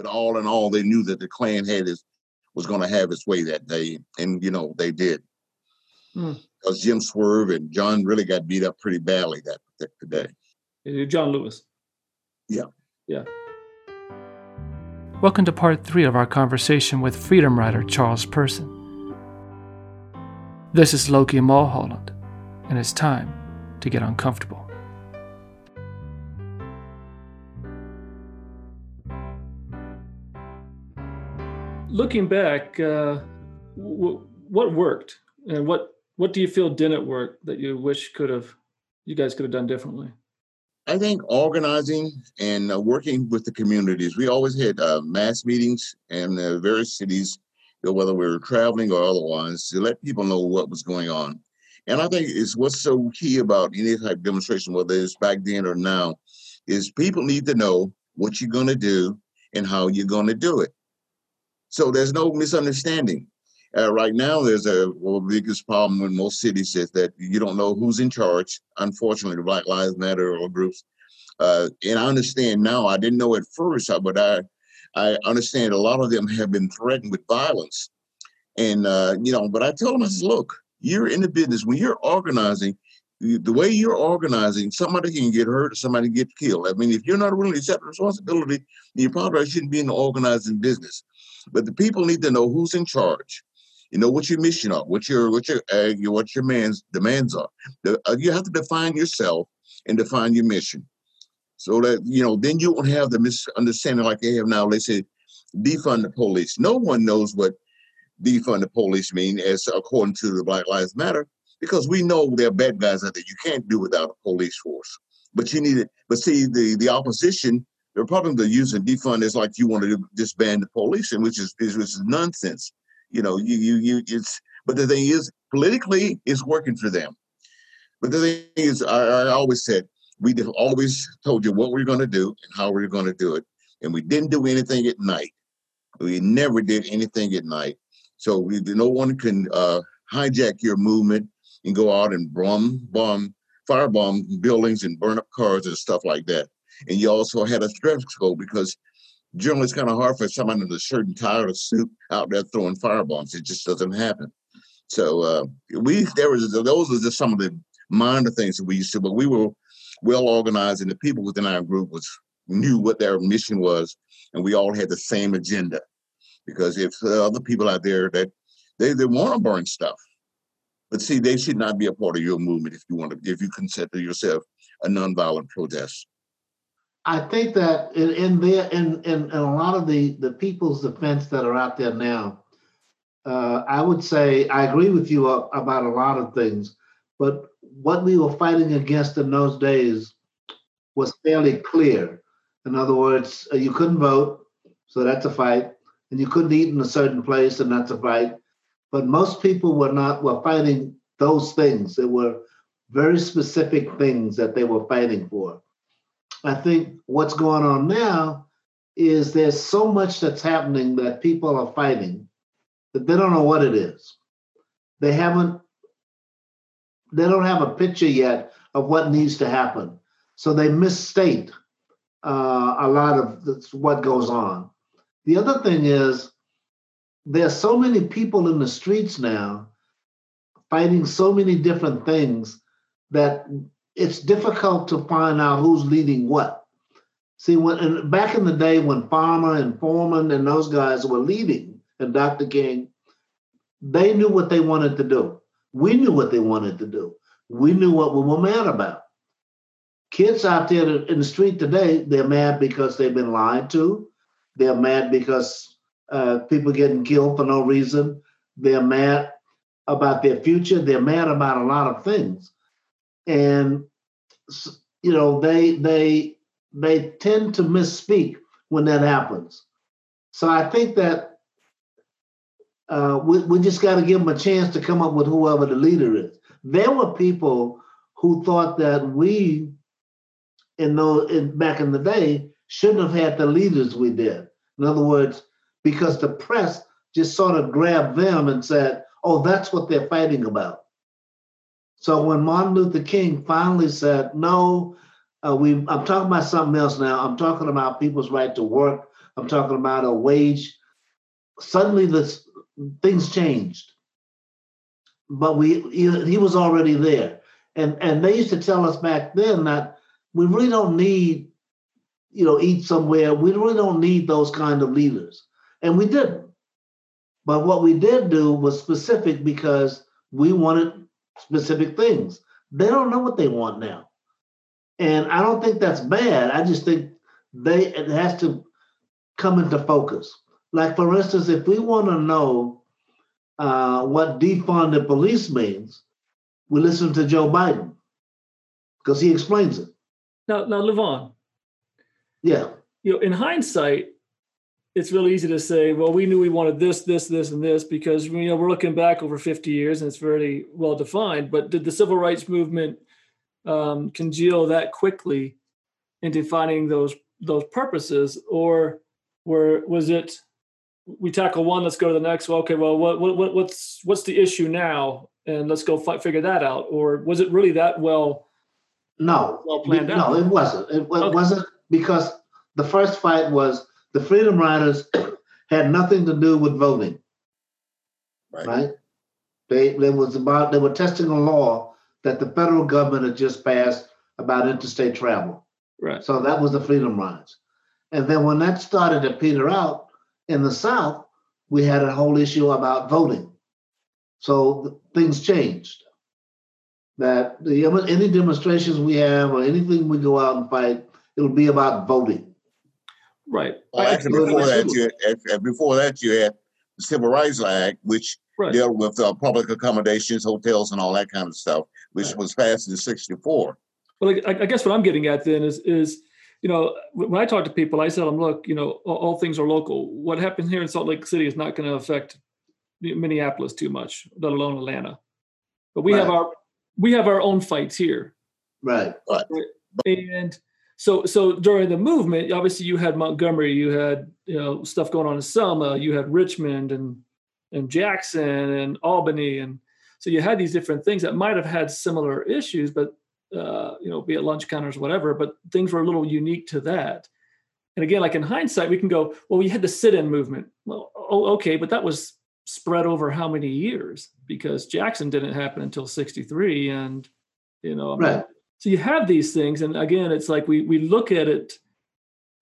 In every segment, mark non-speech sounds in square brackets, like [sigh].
But all in all, they knew that the Klan had his was going to have its way that day, and you know they did. Hmm. Because Jim Zwerg and John really got beat up pretty badly that particular day. John Lewis. Yeah. Yeah. Welcome to part three of our conversation with freedom rider Charles Person. This is Loki Mulholland, and it's time to get uncomfortable. Looking back, uh, w- what worked, and what what do you feel didn't work that you wish could have, you guys could have done differently? I think organizing and uh, working with the communities. We always had uh, mass meetings in uh, various cities, whether we were traveling or otherwise, to let people know what was going on. And I think it's what's so key about any type of demonstration, whether it's back then or now, is people need to know what you're going to do and how you're going to do it. So there's no misunderstanding. Uh, right now, there's a well, biggest problem in most cities is that you don't know who's in charge. Unfortunately, the Black Lives Matter or groups, uh, and I understand now. I didn't know at first, uh, but I I understand a lot of them have been threatened with violence, and uh, you know. But I tell them, I said, look, you're in the business when you're organizing. The way you're organizing, somebody can get hurt, or somebody get killed. I mean, if you're not willing to accept responsibility, you probably shouldn't be in the organizing business. But the people need to know who's in charge you know what your mission are, what your what your uh, what your man's demands are. The, uh, you have to define yourself and define your mission, so that you know then you won't have the misunderstanding like they have now. They say defund the police. No one knows what defund the police mean, as according to the Black Lives Matter, because we know there are bad guys out there. You can't do without a police force, but you need it. But see, the the opposition. The Republicans are using defund is like you want to disband the police, and which is, is which is nonsense you know, you you you it's but the thing is politically it's working for them. But the thing is, I, I always said we have always told you what we are going to do and how we are going to do it, and we didn't do anything at night. We never did anything at night. So we, no one can uh, hijack your movement and go out and bomb, bomb, firebomb buildings and burn up cars and stuff like that. And you also had a stress code because generally it's kind of hard for someone in a certain tire of suit out there throwing firebombs. It just doesn't happen. So uh, we there was those are just some of the minor things that we used to, but we were well organized, and the people within our group was knew what their mission was, and we all had the same agenda. Because if uh, other people out there that they, they want to burn stuff, but see, they should not be a part of your movement if you want to if you consider yourself a nonviolent protest. I think that in, in there in, in, in a lot of the the people's defense that are out there now, uh, I would say I agree with you about a lot of things, but what we were fighting against in those days was fairly clear. In other words, uh, you couldn't vote, so that's a fight, and you couldn't eat in a certain place, and that's a fight. But most people were not were fighting those things. There were very specific things that they were fighting for. I think what's going on now is there's so much that's happening that people are fighting that they don't know what it is. They haven't, they don't have a picture yet of what needs to happen. So they misstate uh, a lot of what goes on. The other thing is there's so many people in the streets now fighting so many different things that it's difficult to find out who's leading what. See, when back in the day when Farmer and Forman and those guys were leading, and Dr. King, they knew what they wanted to do. We knew what they wanted to do. We knew what we were mad about. Kids out there in the street today, they're mad because they've been lied to. They're mad because uh, people getting killed for no reason. They're mad about their future. They're mad about a lot of things and you know they they they tend to misspeak when that happens. So I think that uh, we, we just got to give them a chance to come up with whoever the leader is. There were people who thought that we, in those in, back in the day, shouldn't have had the leaders we did. In other words, because the press just sort of grabbed them and said, "Oh, that's what they're fighting about." So when Martin Luther King finally said, no, uh, we, I'm talking about something else now. I'm talking about people's right to work. I'm talking about a wage. Suddenly, this things changed, but we he, he was already there, and and they used to tell us back then that we really don't need, you know, eat somewhere. We really don't need those kind of leaders, and we didn't. But what we did do was specific because we wanted specific things. They don't know what they want now. And I don't think that's bad. I just think they it has to come into focus. Like for instance, if we want to know uh, what defund the police means, we listen to Joe Biden because he explains it. Now, now, Levon, Yeah, you know, in hindsight, it's really easy to say, well, we knew we wanted this, this, this, and this because you know we're looking back over 50 years and it's very well defined. But did the civil rights movement um, congeal that quickly in defining those those purposes, or were was it we tackle one, let's go to the next? Well, okay, well, what, what what's what's the issue now, and let's go fi- figure that out, or was it really that well? no, Well planned no, out. it wasn't. It, wa- Okay. wasn't because the first fight was the Freedom Riders had nothing to do with voting. Right. right? They they was about they were testing a law that the federal government had just passed about interstate travel. Right. So that was the Freedom Rides. And then when that started to peter out in the South, we had a whole issue about voting. So things changed. That the any demonstrations we have or anything we go out and fight, it'll be about voting. Right. Well, actually, before that, you had, before that, you had the Civil Rights Act, which Right. dealt with uh, public accommodations, hotels, and all that kind of stuff, which Right. was passed in '64. Well, I, I guess what I'm getting at then is is you know when I talk to people, I tell them, look, you know, all, all things are local. What happens here in Salt Lake City is not going to affect Minneapolis too much, let alone Atlanta. But we have our we have our own fights here, Right. Right. and so so during the movement, obviously you had Montgomery, you had you know stuff going on in Selma, you had Richmond and and Jackson and Albany, and so you had these different things that might have had similar issues, but uh, you know, be it lunch counters, whatever. But things were a little unique to that. And again, like in hindsight, we can go, well, we had the sit-in movement. Well, oh, okay, but that was spread over how many years? Because Jackson didn't happen until '63, and you know, Right. So you have these things, and again, it's like we we look at it,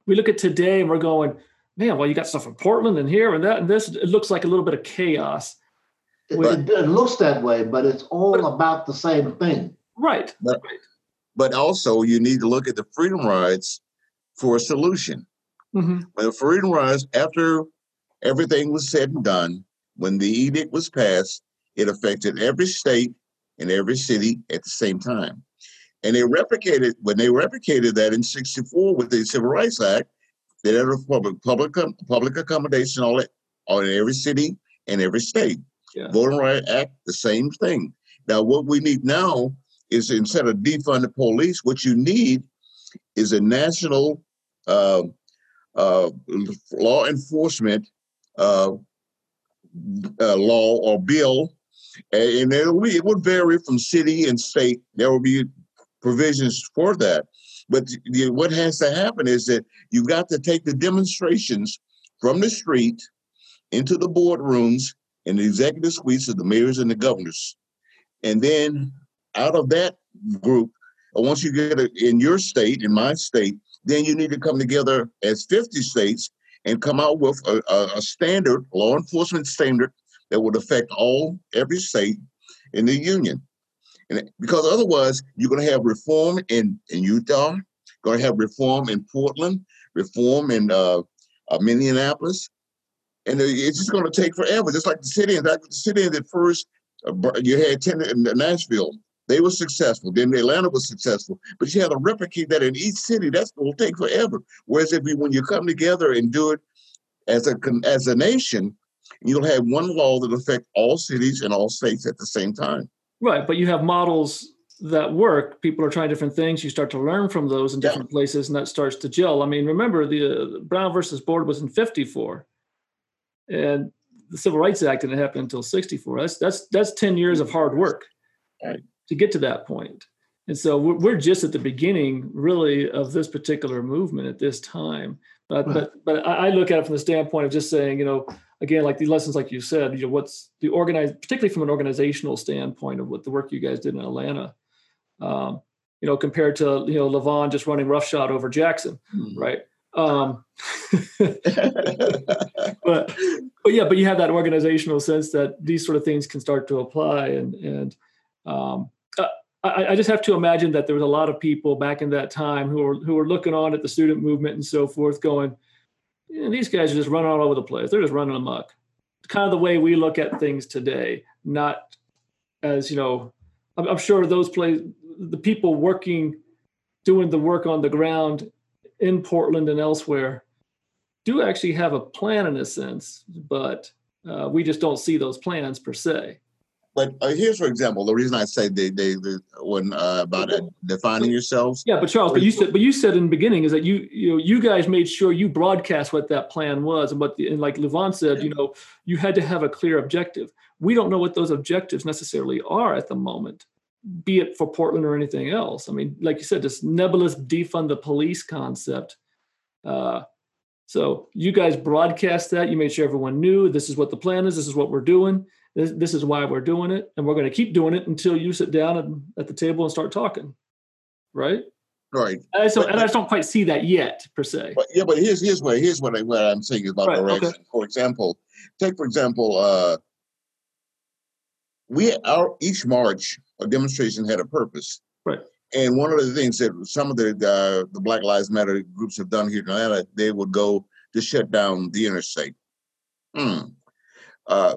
we look at today, and we're going, man, well, you got stuff in Portland and here and that and this. It looks like a little bit of chaos, It, it, it looks that way, but it's all But- about the same thing. right? But- But also, you need to look at the Freedom Rides for a solution. Mhm. When the Freedom Rides, after everything was said and done, when the edict was passed, it affected every state and every city at the same time. And they replicated when they replicated that in '64 with the Civil Rights Act. They had a public public public accommodation all it all in every city and every state. Yeah. Voting Rights Act, the same thing. Now, what we need now is instead of defund the police, what you need is a national uh, uh, law enforcement uh, uh, law or bill, and it would vary from city and state. There will be provisions for that. But what has to happen is that you've got to take the demonstrations from the street into the boardrooms and the executive suites of the mayors and the governors. And then out of that group, uh, once you get it in your state, in my state, then you need to come together as 50 states and come out with a, a standard, law enforcement standard that would affect all, every state in the union. And because otherwise, you're going to have reform in, in Utah, going to have reform in Portland, reform in uh, uh, Minneapolis, and it's just going to take forever. Just like the city, in the city at first, uh, you had ten in Nashville. They were successful. Then Atlanta was successful, but you had to replicate that in each city. That's going to take forever. Whereas if you, when you come together and do it as a as a nation, you'll have one law that affect all cities and all states at the same time. Right, but you have models that work. People are trying different things. You start to learn from those in Yeah. different places, and that starts to gel. I mean, remember the uh, Brown versus Board was in '54, and the Civil Rights Act didn't happen until '64. That's that's that's ten years of hard work Right. to get to that point. And so we're, we're just at the beginning, really, of this particular movement at this time. But right. but but I look at it from the standpoint of just saying, you know, again, like the lessons, like you said, you know, what's the organized, particularly from an organizational standpoint of what the work you guys did in Atlanta. Um, you know, compared to you know Levon just running roughshod over Jackson, mm-hmm. right? Um, [laughs] but but yeah, but you have that organizational sense that these sort of things can start to apply, and and um, I, I, just have to imagine that there was a lot of people back in that time who were who were looking on at the student movement and so forth, going, these guys are just running all over the place. They're just running amok. Kind of the way we look at things today, not as you know. I'm, I'm sure those play the people working, doing the work on the ground in Portland and elsewhere, do actually have a plan in a sense, but uh, we just don't see those plans per se. But uh, here's, for example, the reason I say they they, they when uh, about it, defining yourselves. Yeah, but Charles, but you said but you said in the beginning is that you you know you guys made sure you broadcast what that plan was and what the, and like Levon said, you know, you had to have a clear objective. We don't know what those objectives necessarily are at the moment, be it for Portland or anything else. I mean, like you said, this nebulous defund the police concept. Uh, so you guys broadcast that. You made sure everyone knew this is what the plan is. This is what we're doing this, this is why we're doing it and we're going to keep doing it until you sit down and, at the table and start talking right right and I, and I just don't quite see that yet per se but yeah but here's here's what here's what, I, what i'm saying about right, direction okay. for example take for example uh we our each march or demonstration had a purpose right and one of the things that some of the uh, the Black Lives Matter groups have done here in Atlanta, they would go to shut down the interstate. Hmm. Uh,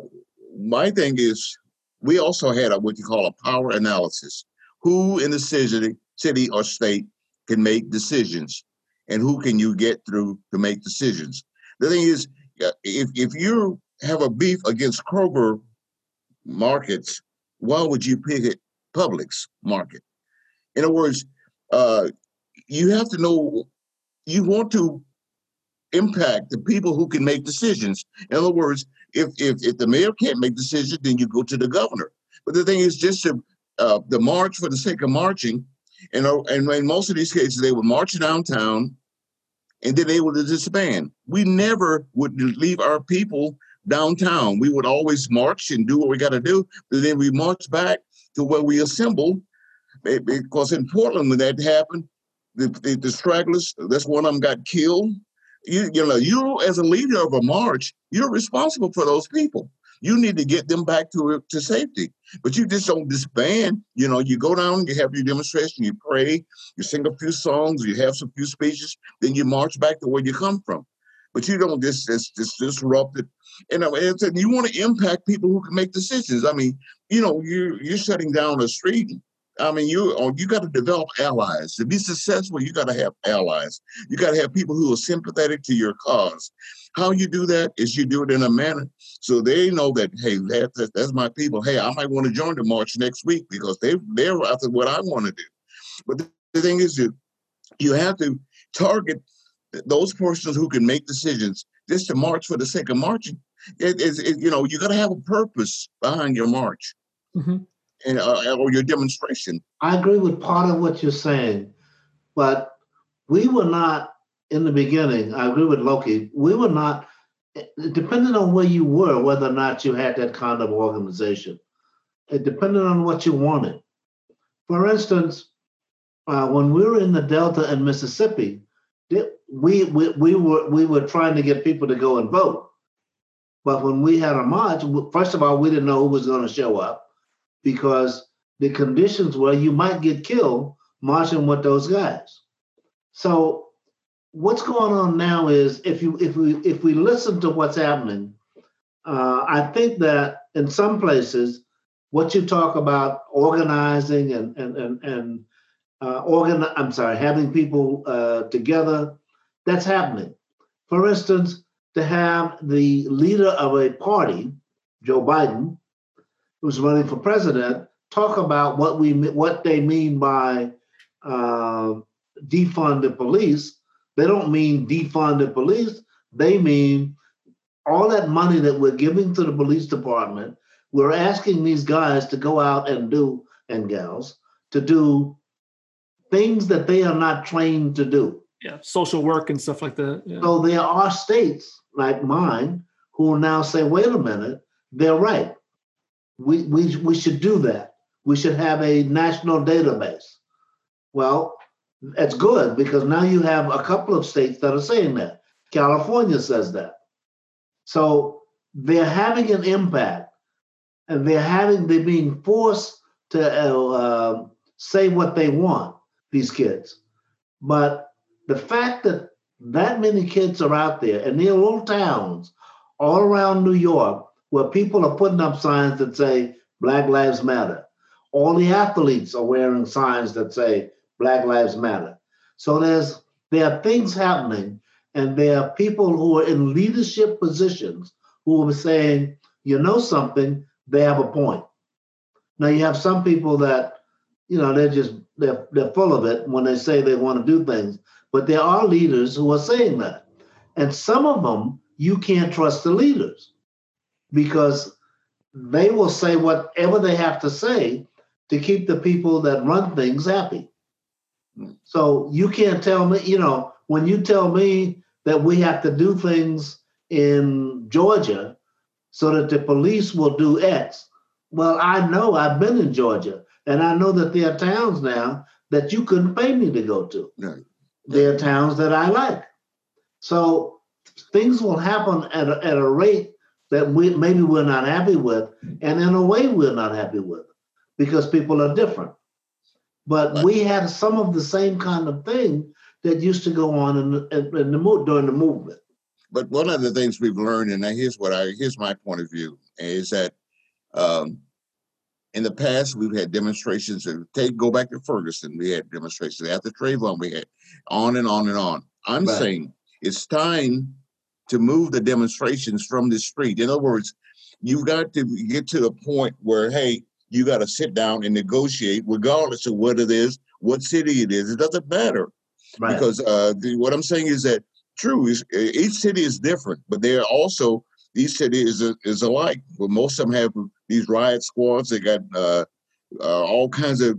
my thing is, we also had a, what you call a power analysis. Who in the city, city or state can make decisions, and who can you get through to make decisions? The thing is, if if you have a beef against Kroger markets, why would you pick it Publix market? In other words, uh, you have to know you want to impact the people who can make decisions. In other words, if if if the mayor can't make decisions, then you go to the governor. But the thing is, just to, uh, the march for the sake of marching, and and in most of these cases, they would march downtown, and then they would disband. We never would leave our people downtown. We would always march and do what we got to do, but then we march back to where we assembled. Because in Portland, when that happened, the, the, the stragglers, that's one of them got killed you, you know, you as a leader of a march, you're responsible for those people. You need to get them back to to safety. But you just don't disband. You know, you go down, you have your demonstration, you pray, you sing a few songs, you have some few speeches, then you march back to where you come from. But you don't just just, just disrupt it. And, and you want to impact people who can make decisions. I mean, you know, you you're shutting down a street I mean, you oh, you got to develop allies to be successful. You got to have allies. You got to have people who are sympathetic to your cause. How you do that is you do it in a manner so they know that hey, that, that that's my people. Hey, I might want to join the march next week because they they're after what I want to do. But the, thing is, you you have to target those persons who can make decisions just to march for the sake of marching. It, it you know you got to have a purpose behind your march. Mm-hmm and, uh, or your demonstration. I agree with part of what you're saying, but we were not in the beginning. I agree with Loki. We were not, depending on where you were, whether or not you had that kind of organization. It depended on what you wanted. For instance, uh, when we were in the Delta in Mississippi, we, we, we were we were trying to get people to go and vote. But when we had a march, first of all, we didn't know who was going to show up because the conditions were you might get killed marching with those guys. So what's going on now is if you if we if we listen to what's happening, uh, I think that in some places, what you talk about organizing and and and and uh, organ I'm sorry, having people uh, together, that's happening. For instance, to have the leader of a party, Joe Biden, who's running for president talk about what we what they mean by uh, defund the police. They don't mean defund the police. They mean all that money that we're giving to the police department. We're asking these guys to go out and do and gals to do things that they are not trained to do. yeah, social work and stuff like that. Yeah. So there are states like mine who will now say, wait a minute, they're right. We, we, we should do that. We should have a national database. Well, that's good because now you have a couple of states that are saying that. California says that. So they're having an impact and they're having, they're being forced to uh, uh, say what they want, these kids. But the fact that that many kids are out there and they're little towns all around New York where people are putting up signs that say Black Lives Matter. All the athletes are wearing signs that say Black Lives Matter. So there's there are things happening, and there are people who are in leadership positions who are saying, you know something, they have a point. Now you have some people that, you know, they're just they're they're full of it when they say they want to do things, but there are leaders who are saying that. And some of them you can't trust the leaders because they will say whatever they have to say to keep the people that run things happy. So you can't tell me, you know, when you tell me that we have to do things in Georgia so that the police will do X, well, I know I've been in Georgia and I know that there are towns now that you couldn't pay me to go to. Right. There are towns that I like. So things will happen at a, at a rate that we maybe we're not happy with, and in a way we're not happy with because people are different. But we had some of the same kind of thing that used to go on in the, in in the during the movement. But one of the things we've learned, and here's what I here's my point of view, is that um, in the past we've had demonstrations. And take go back to Ferguson, we had demonstrations. After Trayvon, we had on and on and on. I'm Right. saying it's time to move the demonstrations from the street. In other words, you've got to get to the point where hey, you got to sit down and negotiate, regardless of what it is, what city it is. It doesn't matter Right. because uh, the, what I'm saying is that true is each city is different, but they're also each city is is alike. But most of them have these riot squads. They got uh, uh, all kinds of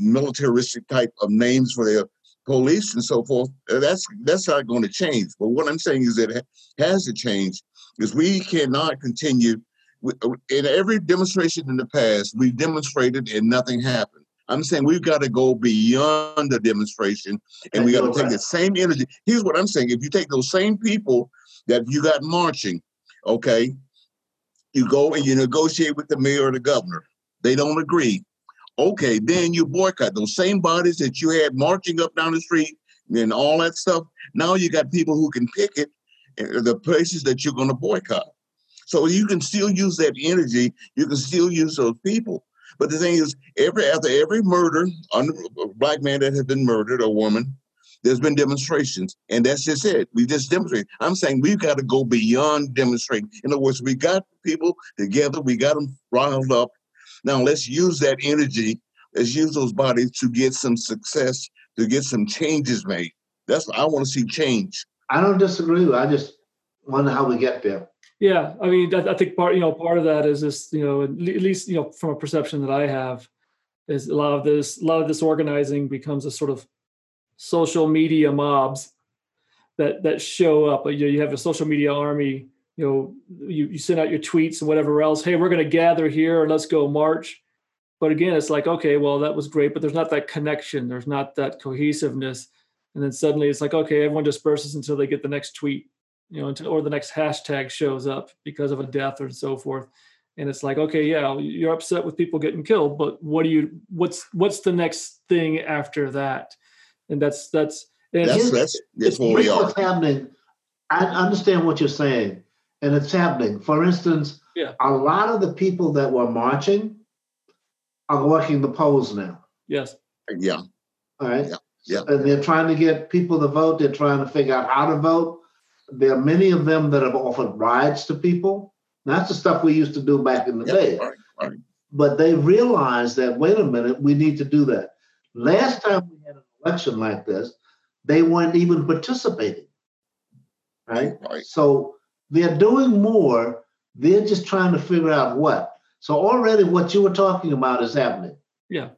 militaristic type of names for their police and so forth. Uh, That's that's not going to change. But what I'm saying is that it has to change is we cannot continue. uh, In every demonstration in the past, we demonstrated and nothing happened. I'm saying we've got to go beyond the demonstration and we got to take the same energy. Here's what I'm saying: if you take those same people that you got marching, okay, you go and you negotiate with the mayor or the governor. They don't agree. Okay, then you boycott those same bodies that you had marching up down the street and all that stuff. Now you got people who can picket uh, the places that you're going to boycott. So you can still use that energy. You can still use those people. But the thing is, every after every murder, a black man that has been murdered, a woman, there's been demonstrations, and that's just it. We just demonstrate. I'm saying we've got to go beyond demonstrating. In other words, we got people together, we got them riled up. Now let's use that energy. Let's use those bodies to get some success, to get some changes made. That's what I want to see change. I don't disagree. with- I just wonder how we get there. Yeah, I mean, I, I think part you know part of that is this you know at at least you know from a perception that I have is a lot of this a lot of this organizing becomes a sort of social media mobs that that show up. You, know, you have a social media army. You know, you, you send out your tweets and whatever else. Hey, we're going to gather here and let's go march. But again, it's like okay, well that was great, but there's not that connection. There's not that cohesiveness. And then suddenly it's like okay, everyone disperses until they get the next tweet you know, until, or the next hashtag shows up because of a death or so forth. And it's like, okay, yeah, you're upset with people getting killed, but what do you, what's, what's the next thing after that? And that's, that's, and That's that's that's where we are. what's happening. I understand what you're saying, and it's happening. For instance, Yeah. a lot of the people that were marching are working the polls now. yes, Yeah, All right. Yeah, yeah. And they're trying to get people to vote. They're trying to figure out how to vote. There are many of them that have offered rides to people. That's the stuff we used to do back in the yeah, day. right, right. But they realized that, wait a minute, we need to do that. Last time we had an election like this, they weren't even participating. Right? Right. So they're doing more. They're just trying to figure out what. So already what you were talking about is happening. Yeah.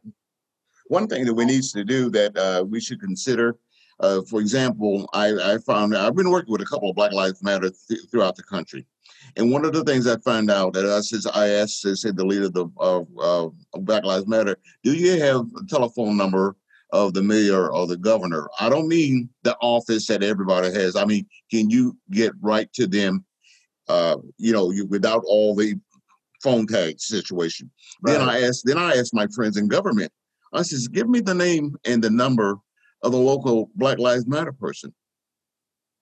One thing that we need to do that uh, we should consider Uh, for example, I, I found I've been working with a couple of Black Lives Matter th- throughout the country, and one of the things I found out that I says I asked, I said the leader of the of, of Black Lives Matter, do you have a telephone number of the mayor or the governor? I don't mean the office that everybody has. I mean, can you get right to them? Uh, you know, you, without all the phone tag situation. Right. Then I asked, then I asked my friends in government. I says, give me the name and the number of the local Black Lives Matter person.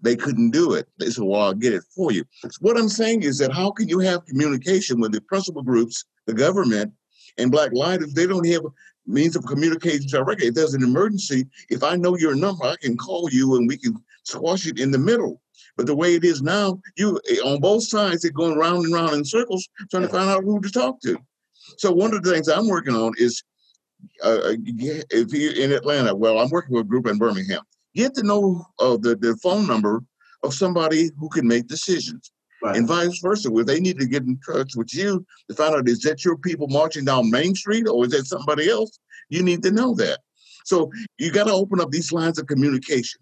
They couldn't do it. They said, well, I'll get it for you. So what I'm saying is that how can you have communication with the principal groups, the government, and Black Lives if they don't have means of communication directly? If there's an emergency, if I know your number, I can call you and we can squash it in the middle. But the way it is now, you on both sides, they're going round and round in circles trying to find out who to talk to. So one of the things I'm working on is uh, uh if you're in Atlanta, well, I'm working with a group in Birmingham. Get to know uh, the, the phone number of somebody who can make decisions. Right. And vice versa, where they need to get in touch with you to find out is that your people marching down Main Street or is that somebody else? You need to know that. So you got to open up these lines of communication.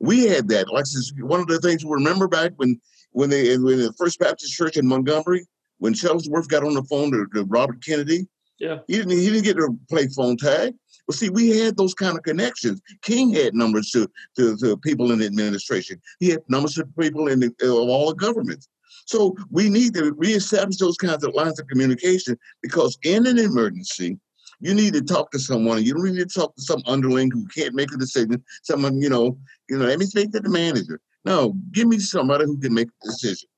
We had that. Like one of the things we remember back when when they when the First Baptist Church in Montgomery, when Shuttlesworth got on the phone to, to Robert Kennedy, yeah, he didn't he didn't get to play phone tag. Well, see, we had those kind of connections. King had numbers to to, to people in the administration. He had numbers to people in the, of all the governments. So we need to reestablish those kinds of lines of communication because in an emergency, you need to talk to someone. You don't need to talk to some underling who can't make a decision. Someone, you know, you know, let me speak to the manager. No, give me somebody who can make a decision.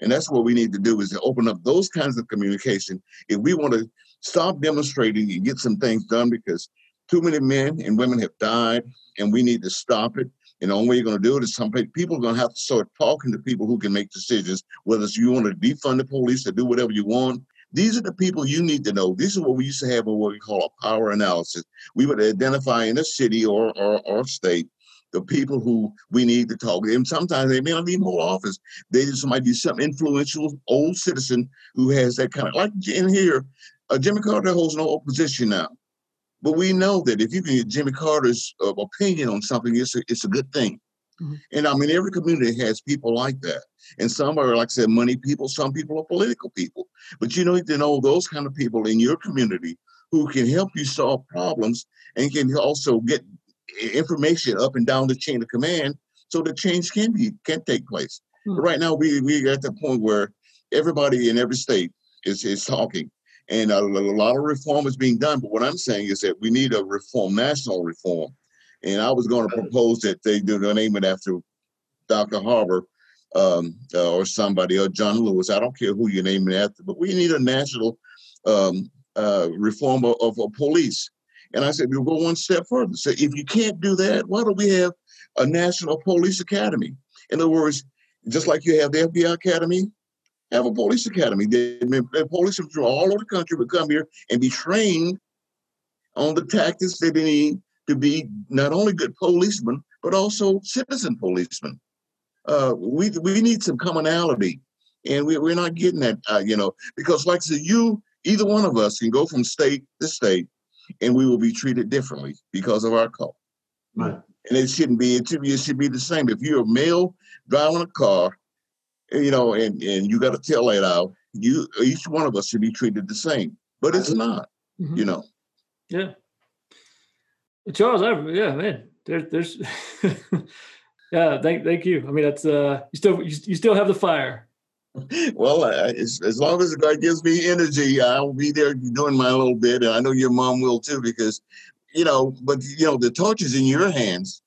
And that's what we need to do is to open up those kinds of communication. If we want to stop demonstrating and get some things done because too many men and women have died and we need to stop it. And the only way you're going to do it is some people are going to have to start talking to people who can make decisions, whether it's you want to defund the police or do whatever you want, these are the people you need to know. This is what we used to have in what we call a power analysis. We would identify in a city or, or, or state the people who we need to talk to. And sometimes they may not even hold office. They just might be some influential old citizen who has that kind of, like in here, uh, Jimmy Carter holds no opposition now. But we know that if you can get Jimmy Carter's uh, opinion on something, it's a, it's a good thing. Mm-hmm. And I mean, every community has people like that. And some are, like I said, money people, some people are political people. But you need to know those kind of people in your community who can help you solve problems and can also get information up and down the chain of command so the change can be can take place. Mm-hmm. Right now, we we are at the point where everybody in every state is is talking, and a, a, lot of reform is being done. But what I'm saying is that we need a reform, national reform, and I was going to propose that they do the name it after Dr. Harper um, uh, or somebody or John Lewis. I don't care who you name it after, but we need a national um, uh, reform of, of, of, police. And I said, we'll go one step further. So if you can't do that, why don't we have a national police academy? In other words, just like you have the FBI academy, have a police academy. The, the police from all over the country would come here and be trained on the tactics that they need to be not only good policemen, but also citizen policemen. Uh, we we need some commonality, and we, we're not getting that. Uh, you know, because like I said, you either one of us can go from state to state, and we will be treated differently because of our color. Right. And it shouldn't be. It should be. It should be the same. If you're a male driving a car, you know, and and you got to tell that out, you each one of us should be treated the same. But it's not. Mm-hmm. You know. Yeah. Charles, I, yeah, man, there, there's, [laughs] yeah, thank, thank you. I mean, that's, uh, you still, you, you still have the fire. [laughs] Well, as, as long as God gives me energy, I'll be there doing my little bit, and I know your mom will too, because, you know, but you know, the torch is in your hands.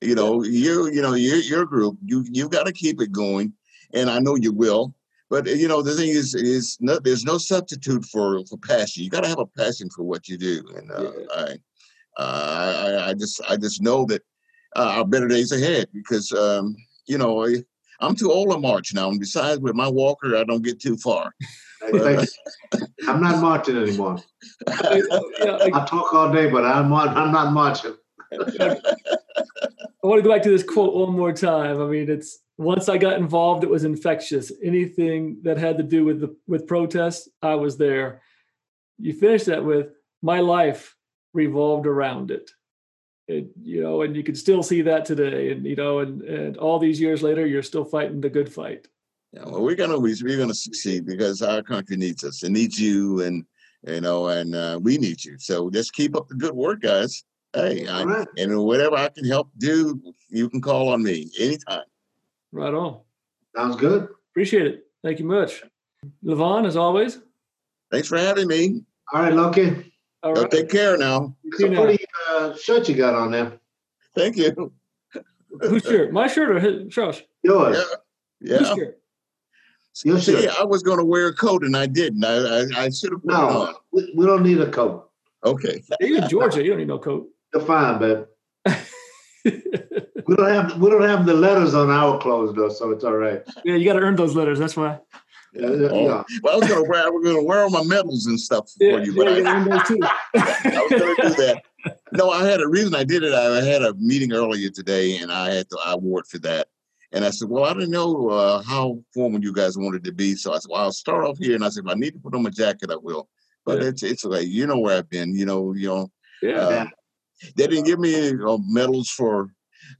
You know, you, you know, your your group, you you've got to keep it going, and I know you will. But you know, the thing is, is no, there's no substitute for for passion. You got to have a passion for what you do, and uh, yeah. I, uh, I, I just I just know that uh, our better days ahead because um, you know I, am too old to march now, and besides with my walker, I don't get too far. I'm not marching anymore. I talk all day, but I'm I'm not marching. I want to go back to this quote one more time. I mean, it's once I got involved, it was infectious. Anything that had to do with the with protests, I was there. You finish that with my life revolved around it. and, you know, and you can still see that today. And, you know, and, and all these years later, you're still fighting the good fight. Yeah, well, we're gonna we're gonna succeed because our country needs us. It needs you, and you know, and uh, we need you. So just keep up the good work, guys. Hey, I, right. and whatever I can help do, you can call on me anytime. Right on. Sounds good. Appreciate it. Thank you much. Levon, as always. Thanks for having me. All right, Loki. All Y'all right. take care now. You It's a too pretty uh, shirt you got on there. Thank you. Whose shirt? My shirt or his? Josh? Yours. Yeah, Whose yeah. shirt? Your See, shirt. I was going to wear a coat and I didn't. I I, I should have put it on. No, we, we don't need a coat. Okay. You're in Georgia. You don't need no coat. You're fine, babe. [laughs] We don't have we don't have the letters on our clothes though, so it's all right. yeah, you got to earn those letters. That's why. Yeah, yeah, Oh, yeah. Well, I was going to wear. I was going to wear all my medals and stuff Yeah, for you, yeah, but you got I, to earn those too. I was going to do that. No, I had a reason I did it. I had a meeting earlier today, and I had to I wore it for that. And I said, well, I didn't know uh, how formal you guys wanted to be, so I said, well, I'll start off here. And I said, if I need to put on my jacket, I will. But Yeah. it's it's like you know where I've been. You know, you know. Yeah. Uh, Yeah. They didn't give me any uh, medals for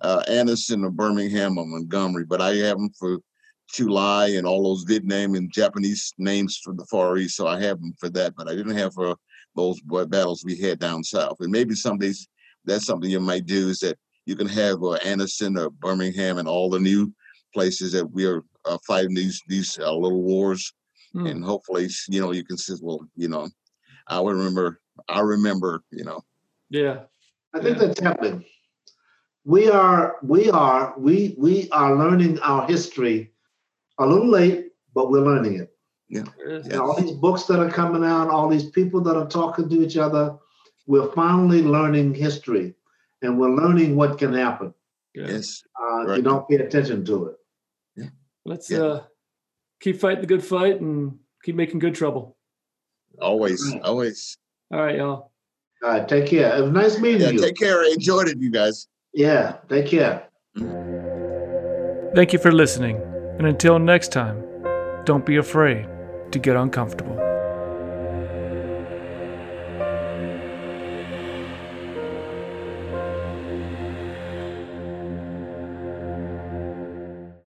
uh, Anniston or Birmingham or Montgomery, but I have them for July and all those Vietnam and Japanese names from the Far East. So I have them for that, but I didn't have for those battles we had down south. And maybe some days that's something you might do is that you can have uh, Anniston or Birmingham and all the new places that we are uh, fighting these these uh, little wars, Hmm. and hopefully you know you can say, well, you know, I will remember. I remember, you know. Yeah. I think that's happening. We are we are we we are learning our history a little late, but we're learning it. There it is. Yeah. And all these books that are coming out, all these people that are talking to each other, we're finally learning history, and we're learning what can happen. Yes. Uh, if you don't pay attention to it. Yeah. Let's Yeah. uh, keep fighting the good fight and keep making good trouble. Always, Right. always. All right, y'all. All right, take care. It was nice meeting Yeah, you. take care. I enjoyed it, you guys. Yeah, thank you. Thank you for listening, and until next time, don't be afraid to get uncomfortable.